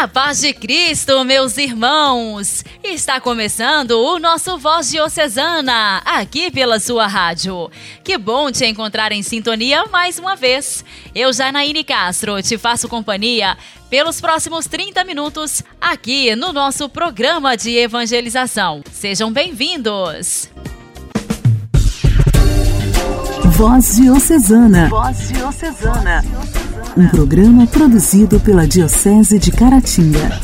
A paz de Cristo, meus irmãos! Está começando o nosso Voz Diocesana, aqui pela sua rádio. Que bom te encontrar em sintonia mais uma vez. Eu, Janaíne Castro, te faço companhia pelos próximos 30 minutos aqui no nosso programa de evangelização. Sejam bem-vindos! Voz Diocesana. Voz Diocesana. Um programa produzido pela Diocese de Caratinga.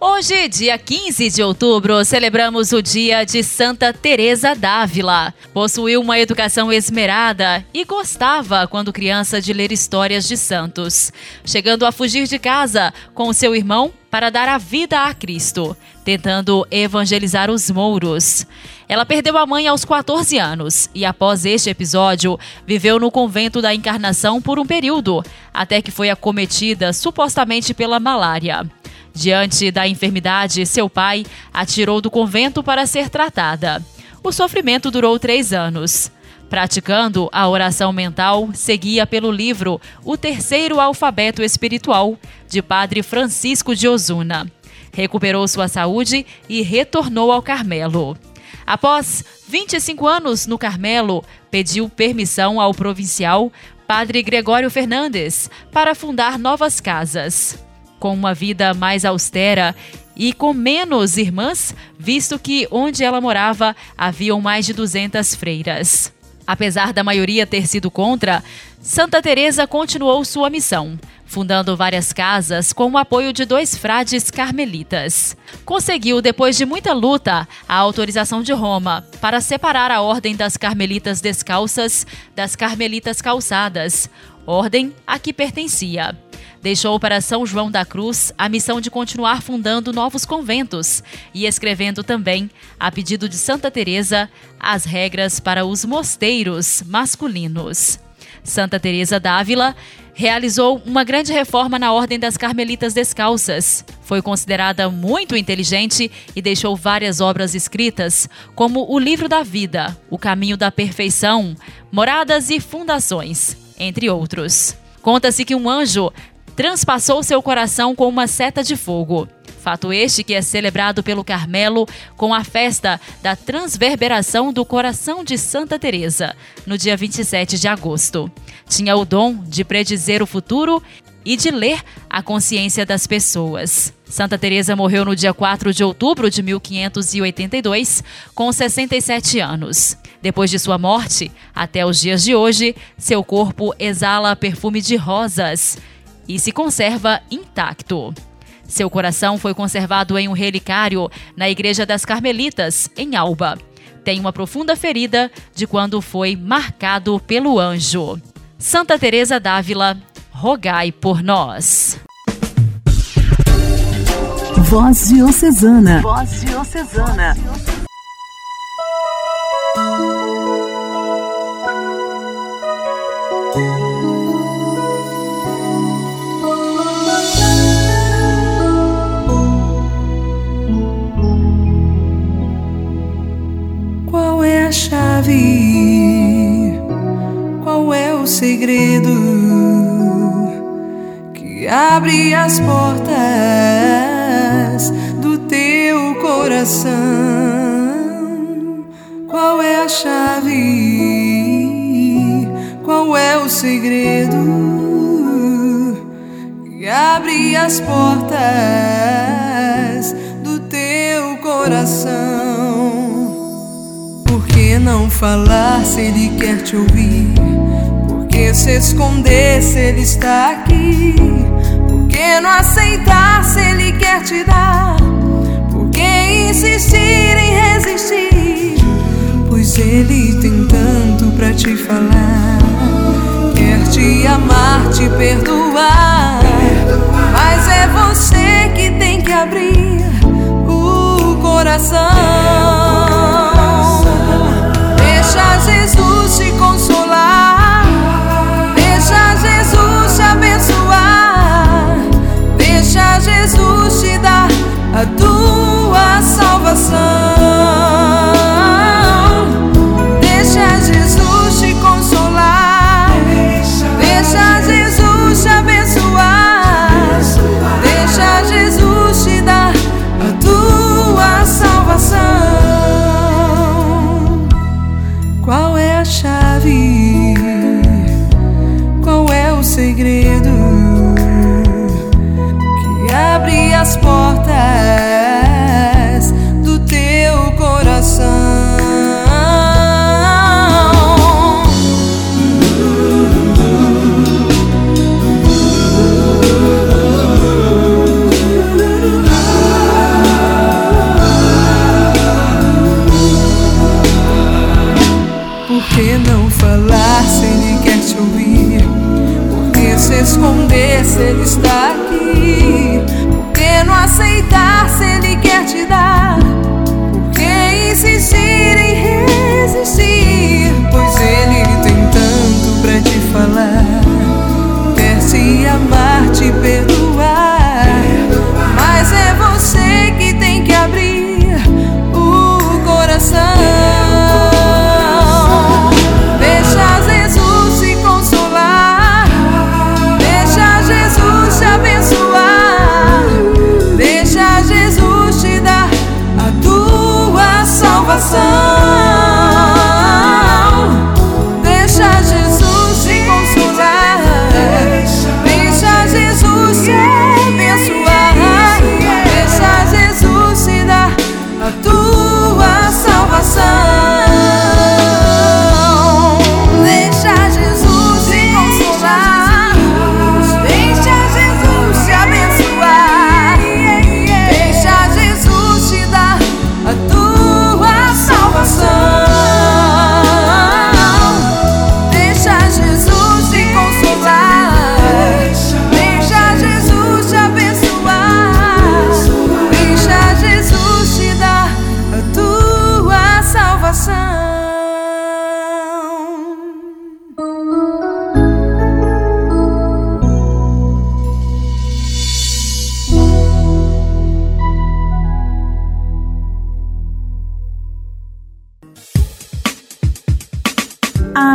Hoje, dia 15 de outubro, celebramos o dia de Santa Teresa d'Ávila. Possuiu uma educação esmerada e gostava, quando criança, de ler histórias de santos, chegando a fugir de casa com seu irmão para dar a vida a Cristo, tentando evangelizar os mouros. Ela perdeu a mãe aos 14 anos e, após este episódio, viveu no convento da Encarnação por um período, até que foi acometida supostamente pela malária. Diante da enfermidade, seu pai a tirou do convento para ser tratada. O sofrimento durou três anos. Praticando a oração mental, seguia pelo livro O Terceiro Alfabeto Espiritual, de Padre Francisco de Osuna. Recuperou sua saúde e retornou ao Carmelo. Após 25 anos no Carmelo, pediu permissão ao provincial Padre Gregório Fernandes para fundar novas casas. Com uma vida mais austera e com menos irmãs, visto que onde ela morava haviam mais de 200 freiras. Apesar da maioria ter sido contra, Santa Teresa continuou sua missão, fundando várias casas com o apoio de dois frades carmelitas. Conseguiu, depois de muita luta, a autorização de Roma para separar a ordem das carmelitas descalças das carmelitas calçadas, ordem a que pertencia. Deixou para São João da Cruz a missão de continuar fundando novos conventos e escrevendo também, a pedido de Santa Teresa, as regras para os mosteiros masculinos. Santa Teresa d'Ávila realizou uma grande reforma na Ordem das Carmelitas Descalças. Foi considerada muito inteligente e deixou várias obras escritas, como O Livro da Vida, O Caminho da Perfeição, Moradas e Fundações, entre outros. Conta-se que um anjo transpassou seu coração com uma seta de fogo. Fato este que é celebrado pelo Carmelo com a festa da Transverberação do Coração de Santa Teresa, no dia 27 de agosto. Tinha o dom de predizer o futuro e de ler a consciência das pessoas. Santa Teresa morreu no dia 4 de outubro de 1582, com 67 anos. Depois de sua morte, até os dias de hoje, seu corpo exala perfume de rosas e se conserva intacto. Seu coração foi conservado em um relicário na Igreja das Carmelitas, em Alba. Tem uma profunda ferida de quando foi marcado pelo anjo. Santa Teresa d'Ávila, rogai por nós. Voz Diocesana. Voz Diocesana. Qual é o segredo que abre as portas do teu coração? Qual é a chave? Qual é o segredo que abre as portas do teu coração? Não falar se ele quer te ouvir? Por que se esconder se ele está aqui? Por que não aceitar se ele quer te dar? Por que insistir em resistir? Pois ele tem tanto para te falar. Quer te amar, te perdoar. Mas é você que tem que abrir o coração. Deixa Jesus te consolar. Deixa Jesus te abençoar. Deixa Jesus te dar a tua salvação.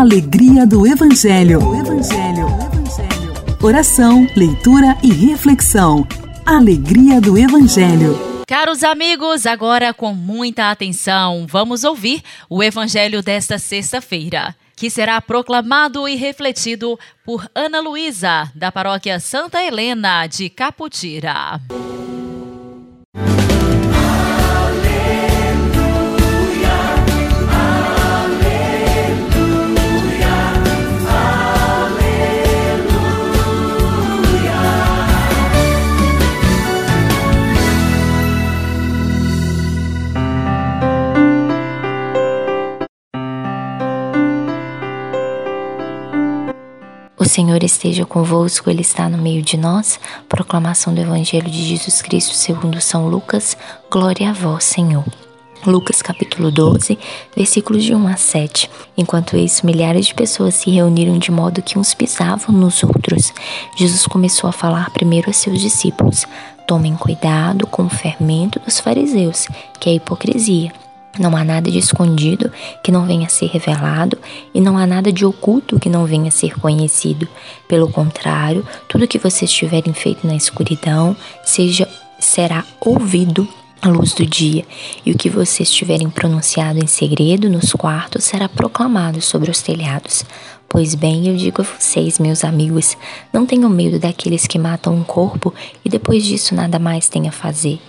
Alegria do Evangelho. Evangelho. Evangelho. Oração, leitura e reflexão. Alegria do Evangelho. Caros amigos, agora com muita atenção, vamos ouvir o Evangelho desta sexta-feira, que será proclamado e refletido por Ana Luísa, da paróquia Santa Helena de Caputira. O Senhor esteja convosco, Ele está no meio de nós. Proclamação do Evangelho de Jesus Cristo segundo São Lucas. Glória a vós, Senhor. Lucas capítulo 12, versículos de 1 a 7. Enquanto isso, milhares de pessoas se reuniram de modo que uns pisavam nos outros. Jesus começou a falar primeiro a seus discípulos: Tomem cuidado com o fermento dos fariseus, que é a hipocrisia. Não há nada de escondido que não venha a ser revelado, e não há nada de oculto que não venha a ser conhecido. Pelo contrário, tudo que vocês tiverem feito na escuridão seja será ouvido à luz do dia, e o que vocês tiverem pronunciado em segredo nos quartos será proclamado sobre os telhados. Pois bem, eu digo a vocês, meus amigos, não tenham medo daqueles que matam um corpo e depois disso nada mais têm a fazer.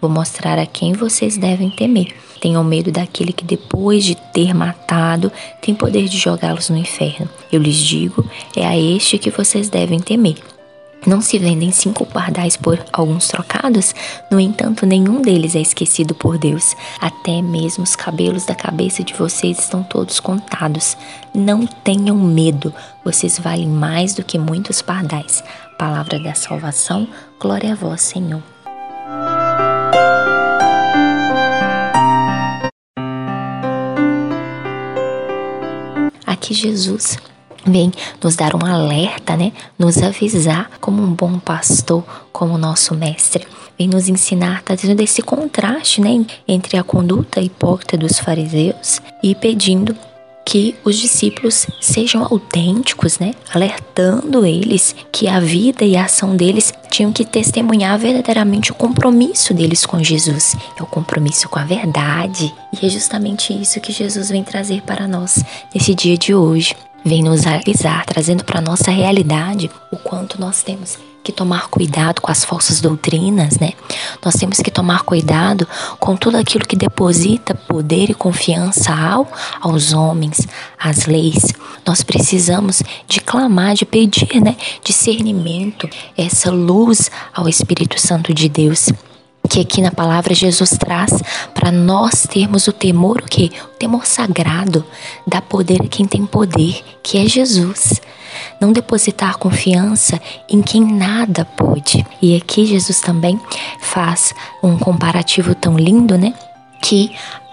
Vou mostrar a quem vocês devem temer. Tenham medo daquele que, depois de ter matado, tem poder de jogá-los no inferno. Eu lhes digo, é a este que vocês devem temer. Não se vendem cinco pardais por alguns trocados? No entanto, nenhum deles é esquecido por Deus. Até mesmo os cabelos da cabeça de vocês estão todos contados. Não tenham medo, vocês valem mais do que muitos pardais. Palavra da salvação, glória a vós, Senhor. Aqui Jesus vem nos dar um alerta, né? Nos avisar como um bom pastor, como nosso mestre. Vem nos ensinar, tá dizendo esse contraste, né? Entre a conduta hipócrita dos fariseus e pedindo que os discípulos sejam autênticos, né? Alertando eles que a vida e a ação deles tinham que testemunhar verdadeiramente o compromisso deles com Jesus, é o compromisso com a verdade. E é justamente isso que Jesus vem trazer para nós nesse dia de hoje. Vem nos avisar, trazendo para nossa realidade o quanto nós temos que tomar cuidado com as falsas doutrinas, né? Nós temos que tomar cuidado com tudo aquilo que deposita poder e confiança ao, aos homens, às leis. Nós precisamos de clamar, de pedir, né? Discernimento, essa luz ao Espírito Santo de Deus que aqui na palavra Jesus traz para nós termos o temor, o que? O temor sagrado, dá poder a quem tem poder, que é Jesus. Não depositar confiança em quem nada pode. E aqui Jesus também faz um comparativo tão lindo, né? Que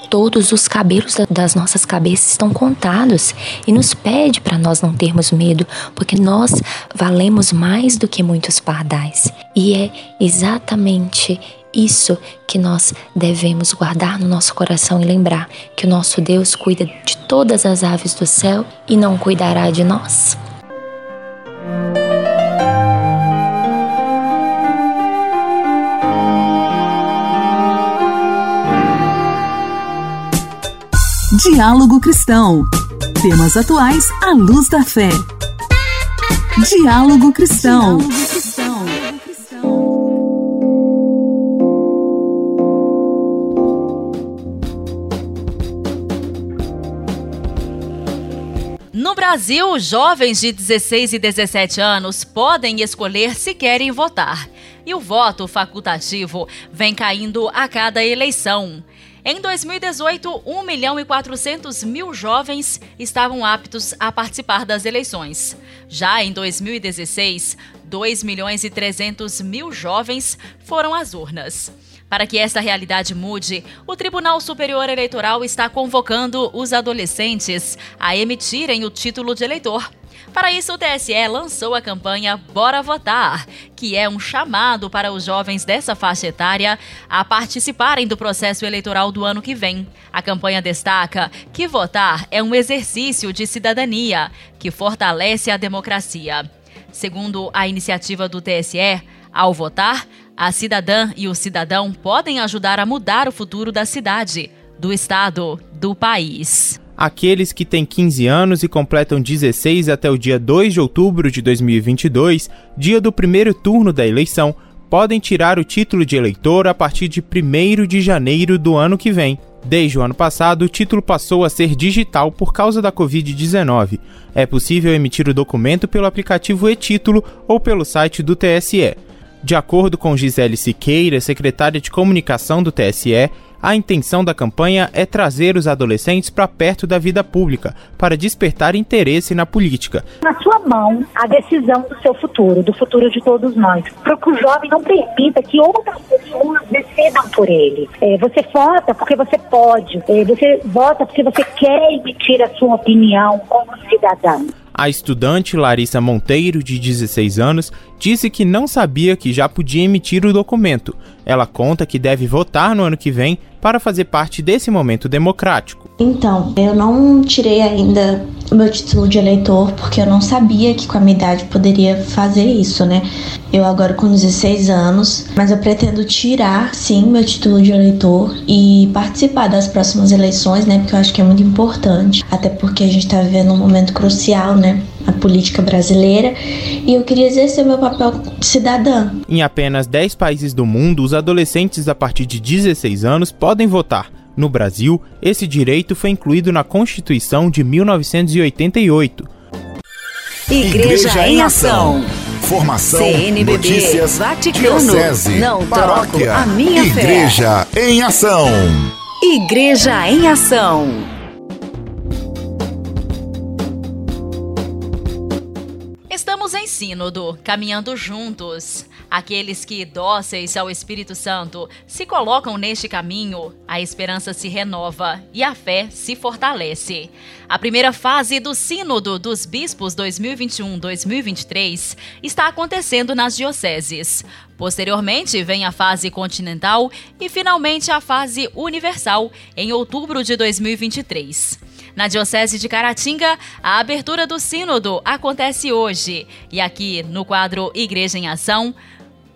todos os cabelos das nossas cabeças estão contados e nos pede para nós não termos medo, porque nós valemos mais do que muitos pardais. E é exatamente isso que nós devemos guardar no nosso coração e lembrar que o nosso Deus cuida de todas as aves do céu e não cuidará de nós. Diálogo Cristão. Temas atuais à luz da fé. Diálogo Cristão. No Brasil, jovens de 16 e 17 anos podem escolher se querem votar. E o voto facultativo vem caindo a cada eleição. Em 2018, 1 milhão e 400 mil jovens estavam aptos a participar das eleições. Já em 2016, 2 milhões e 300 mil jovens foram às urnas. Para que esta realidade mude, o Tribunal Superior Eleitoral está convocando os adolescentes a emitirem o título de eleitor. Para isso, o TSE lançou a campanha Bora Votar, que é um chamado para os jovens dessa faixa etária a participarem do processo eleitoral do ano que vem. A campanha destaca que votar é um exercício de cidadania que fortalece a democracia. Segundo a iniciativa do TSE, ao votar, a cidadã e o cidadão podem ajudar a mudar o futuro da cidade, do estado, do país. Aqueles que têm 15 anos e completam 16 até o dia 2 de outubro de 2022, dia do primeiro turno da eleição, podem tirar o título de eleitor a partir de 1 de janeiro do ano que vem. Desde o ano passado, o título passou a ser digital por causa da Covid-19. É possível emitir o documento pelo aplicativo e-Título ou pelo site do TSE. De acordo com Gisele Siqueira, secretária de comunicação do TSE, a intenção da campanha é trazer os adolescentes para perto da vida pública, para despertar interesse na política. Na sua mão, a decisão do seu futuro, do futuro de todos nós. Para que o jovem não permita que outras pessoas decidam por ele. É, você vota porque você pode, é, você vota porque você quer emitir a sua opinião como cidadão. A estudante Larissa Monteiro, de 16 anos, disse que não sabia que já podia emitir o documento. Ela conta que deve votar no ano que vem para fazer parte desse momento democrático. Então, eu não tirei ainda o meu título de eleitor porque eu não sabia que com a minha idade poderia fazer isso, né? Eu agora com 16 anos, mas eu pretendo tirar sim meu título de eleitor e participar das próximas eleições, né? Porque eu acho que é muito importante, até porque a gente tá vivendo um momento crucial, né? A política brasileira e eu queria exercer meu papel de cidadã. Em apenas 10 países do mundo, os adolescentes a partir de 16 anos podem votar. No Brasil, esse direito foi incluído na Constituição de 1988. Igreja, Igreja em Ação. Formação, CNBB, notícias, Vaticano, diocese, não paróquia, a minha Igreja fé. em Ação. Igreja em Ação. Estamos em Sínodo, caminhando juntos. Aqueles que, dóceis ao Espírito Santo, se colocam neste caminho, a esperança se renova e a fé se fortalece. A primeira fase do Sínodo dos Bispos 2021-2023 está acontecendo nas dioceses. Posteriormente, vem a fase continental e, finalmente, a fase universal, em outubro de 2023. Na Diocese de Caratinga, a abertura do Sínodo acontece hoje. E aqui, no quadro Igreja em Ação,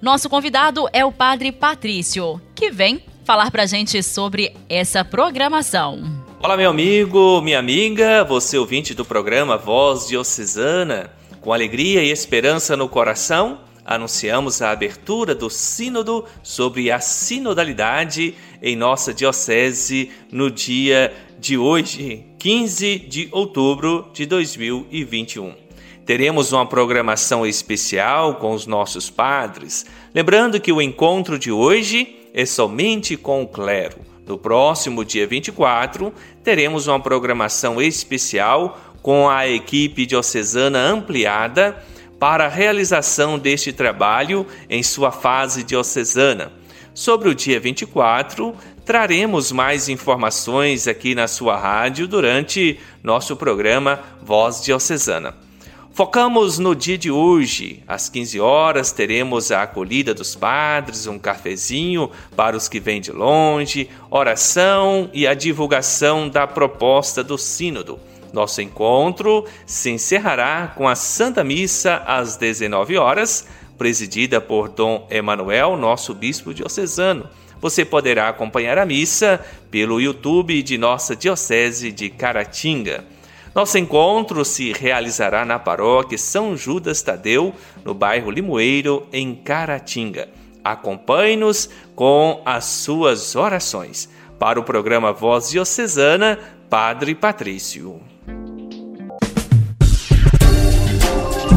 nosso convidado é o Padre Patrício, que vem falar pra gente sobre essa programação. Olá, meu amigo, minha amiga, você ouvinte do programa Voz Diocesana. Com alegria e esperança no coração, anunciamos a abertura do Sínodo sobre a sinodalidade em nossa Diocese no dia de hoje, 15 de outubro de 2021. Teremos uma programação especial com os nossos padres, lembrando que o encontro de hoje é somente com o clero. No próximo dia 24, teremos uma programação especial com a equipe diocesana ampliada para a realização deste trabalho em sua fase diocesana. Sobre o dia 24, traremos mais informações aqui na sua rádio durante nosso programa Voz Diocesana. Focamos no dia de hoje. Às 15 horas teremos a acolhida dos padres, um cafezinho para os que vêm de longe, oração e a divulgação da proposta do Sínodo. Nosso encontro se encerrará com a Santa Missa às 19 horas, presidida por Dom Emanuel, nosso bispo diocesano. Você poderá acompanhar a missa pelo YouTube de nossa Diocese de Caratinga. Nosso encontro se realizará na paróquia São Judas Tadeu, no bairro Limoeiro, em Caratinga. Acompanhe-nos com as suas orações. Para o programa Voz Diocesana, Padre Patrício.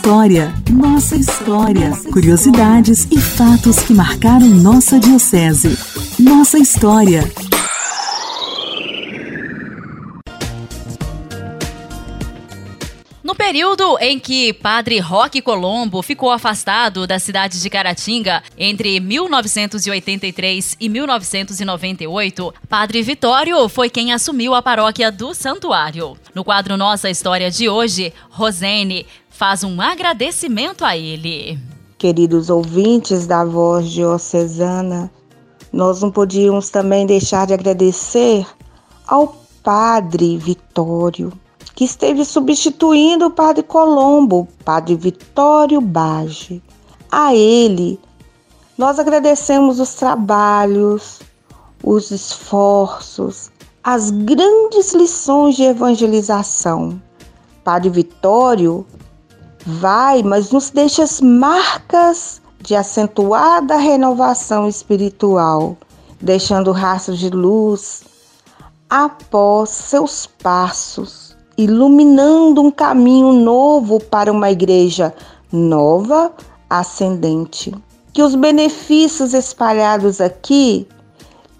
História, nossa história. Curiosidades e fatos que marcaram nossa diocese. Nossa história. No período em que Padre Roque Colombo ficou afastado da cidade de Caratinga, entre 1983 e 1998, Padre Vitório foi quem assumiu a paróquia do Santuário. No quadro Nossa História de hoje, Rosene faz um agradecimento a ele. Queridos ouvintes da voz diocesana, nós não podíamos também deixar de agradecer ao Padre Vitório que esteve substituindo o padre Colombo, padre Vitório Bage. A ele, nós agradecemos os trabalhos, os esforços, as grandes lições de evangelização. Padre Vitório vai, mas nos deixa as marcas de acentuada renovação espiritual, deixando rastros de luz após seus passos iluminando um caminho novo para uma igreja nova, ascendente. Que os benefícios espalhados aqui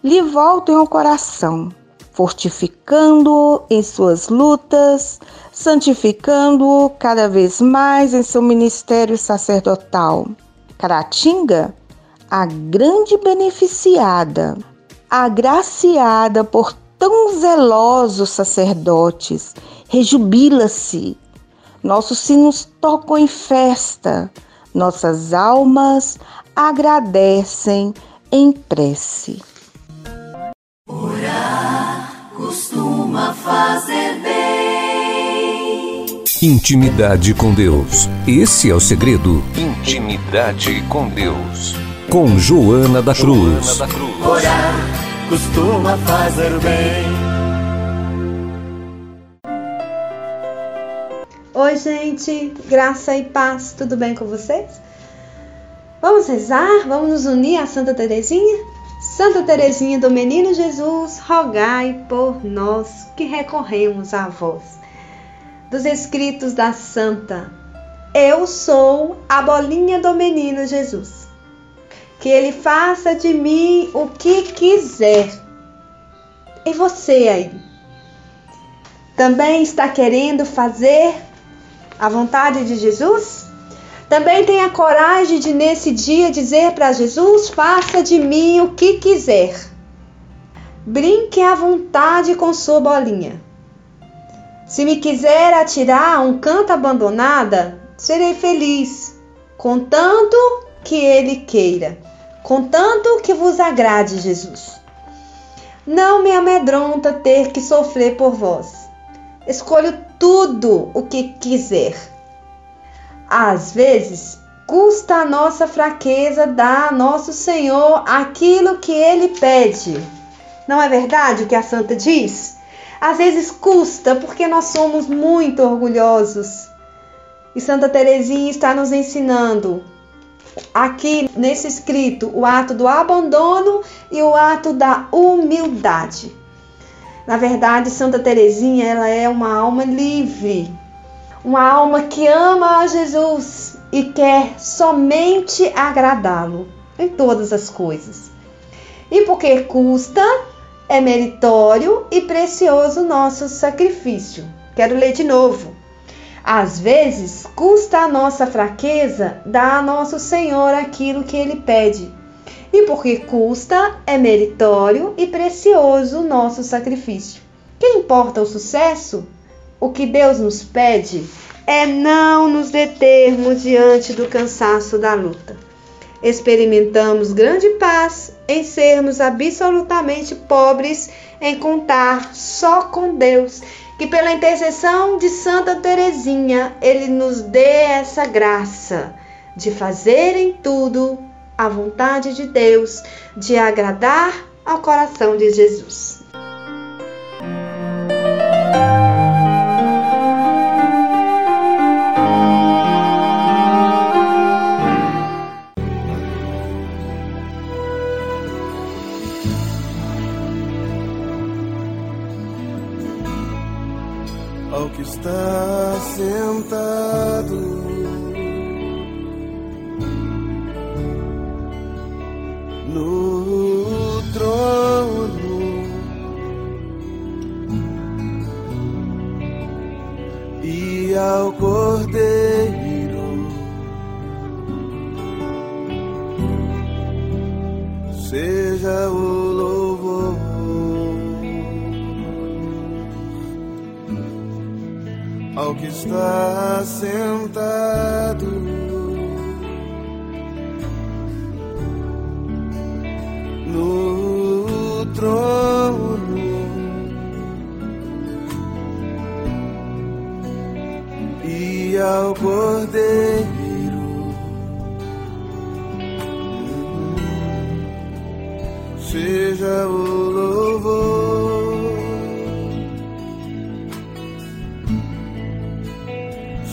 lhe voltem ao coração, fortificando-o em suas lutas, santificando-o cada vez mais em seu ministério sacerdotal. Caratinga, a grande beneficiada, agraciada por tão zelosos sacerdotes rejubila-se. Nossos sinos tocam em festa, nossas almas agradecem em prece. Orar costuma fazer bem. Intimidade com Deus. Esse é o segredo. Intimidade com Deus. Com Joana da Cruz. Joana da Cruz. Orar costuma fazer bem. Oi, gente, graça e paz, tudo bem com vocês? Vamos rezar? Vamos nos unir a Santa Teresinha? Santa Teresinha do Menino Jesus, rogai por nós que recorremos a vós. Dos escritos da Santa, eu sou a bolinha do Menino Jesus. Que ele faça de mim o que quiser. E você aí? Também está querendo fazer a vontade de Jesus? Também tenha coragem de nesse dia dizer para Jesus: faça de mim o que quiser. Brinque à vontade com sua bolinha. Se me quiser atirar a um canto abandonada, serei feliz, contanto que ele queira, contanto que vos agrade, Jesus. Não me amedronta ter que sofrer por vós. Escolho tudo o que quiser. Às vezes, custa a nossa fraqueza dar a nosso Senhor aquilo que ele pede. Não é verdade o que a santa diz? Às vezes custa porque nós somos muito orgulhosos. E Santa Teresinha está nos ensinando aqui nesse escrito o ato do abandono e o ato da humildade. Na verdade, Santa Teresinha, ela é uma alma livre, uma alma que ama a Jesus e quer somente agradá-lo em todas as coisas. E porque custa, é meritório e precioso nosso sacrifício. Quero ler de novo. Às vezes, custa a nossa fraqueza dar a nosso Senhor aquilo que ele pede e porque custa, é meritório e precioso nosso sacrifício. Que importa o sucesso? O que Deus nos pede é não nos determos diante do cansaço da luta. Experimentamos grande paz em sermos absolutamente pobres em contar só com Deus, que pela intercessão de Santa Teresinha, ele nos dê essa graça de fazer em tudo a vontade de Deus de agradar ao coração de Jesus. Ao que está sentado cordeiro. Seja o louvor,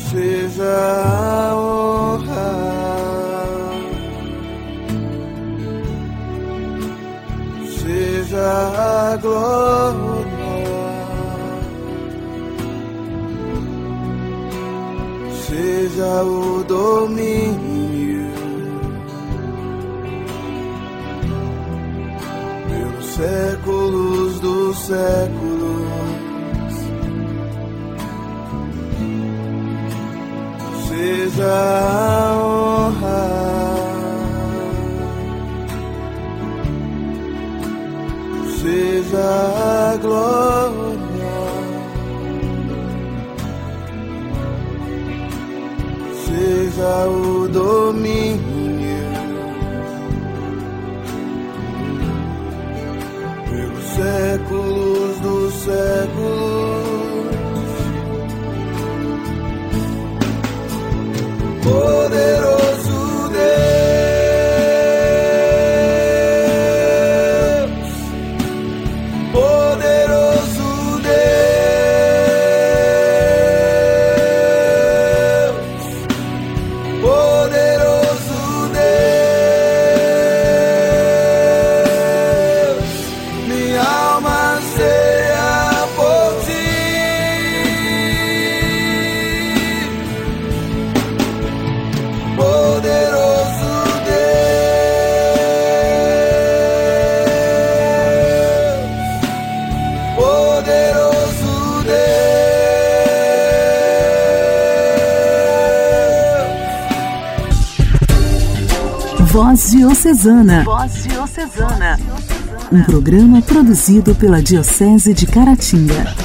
seja a honra. seja a glória, seja o domínio pelos séculos dos séculos. Seja a honra. seja a glória, seja o domínio Voz Diocesana. Voz Diocesana. Um programa produzido pela Diocese de Caratinga.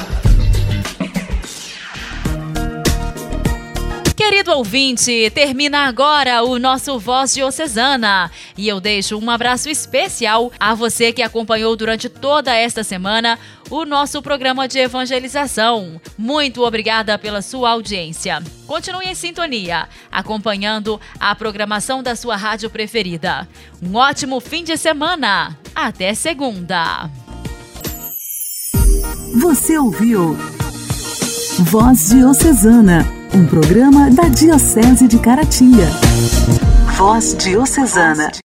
Querido ouvinte, termina agora o nosso Voz Diocesana. E eu deixo um abraço especial a você que acompanhou durante toda esta semana o nosso programa de evangelização. Muito obrigada pela sua audiência. Continue em sintonia, acompanhando a programação da sua rádio preferida. Um ótimo fim de semana. Até segunda. Você ouviu Voz Diocesana, um programa da Diocese de Caratinga. Voz Diocesana.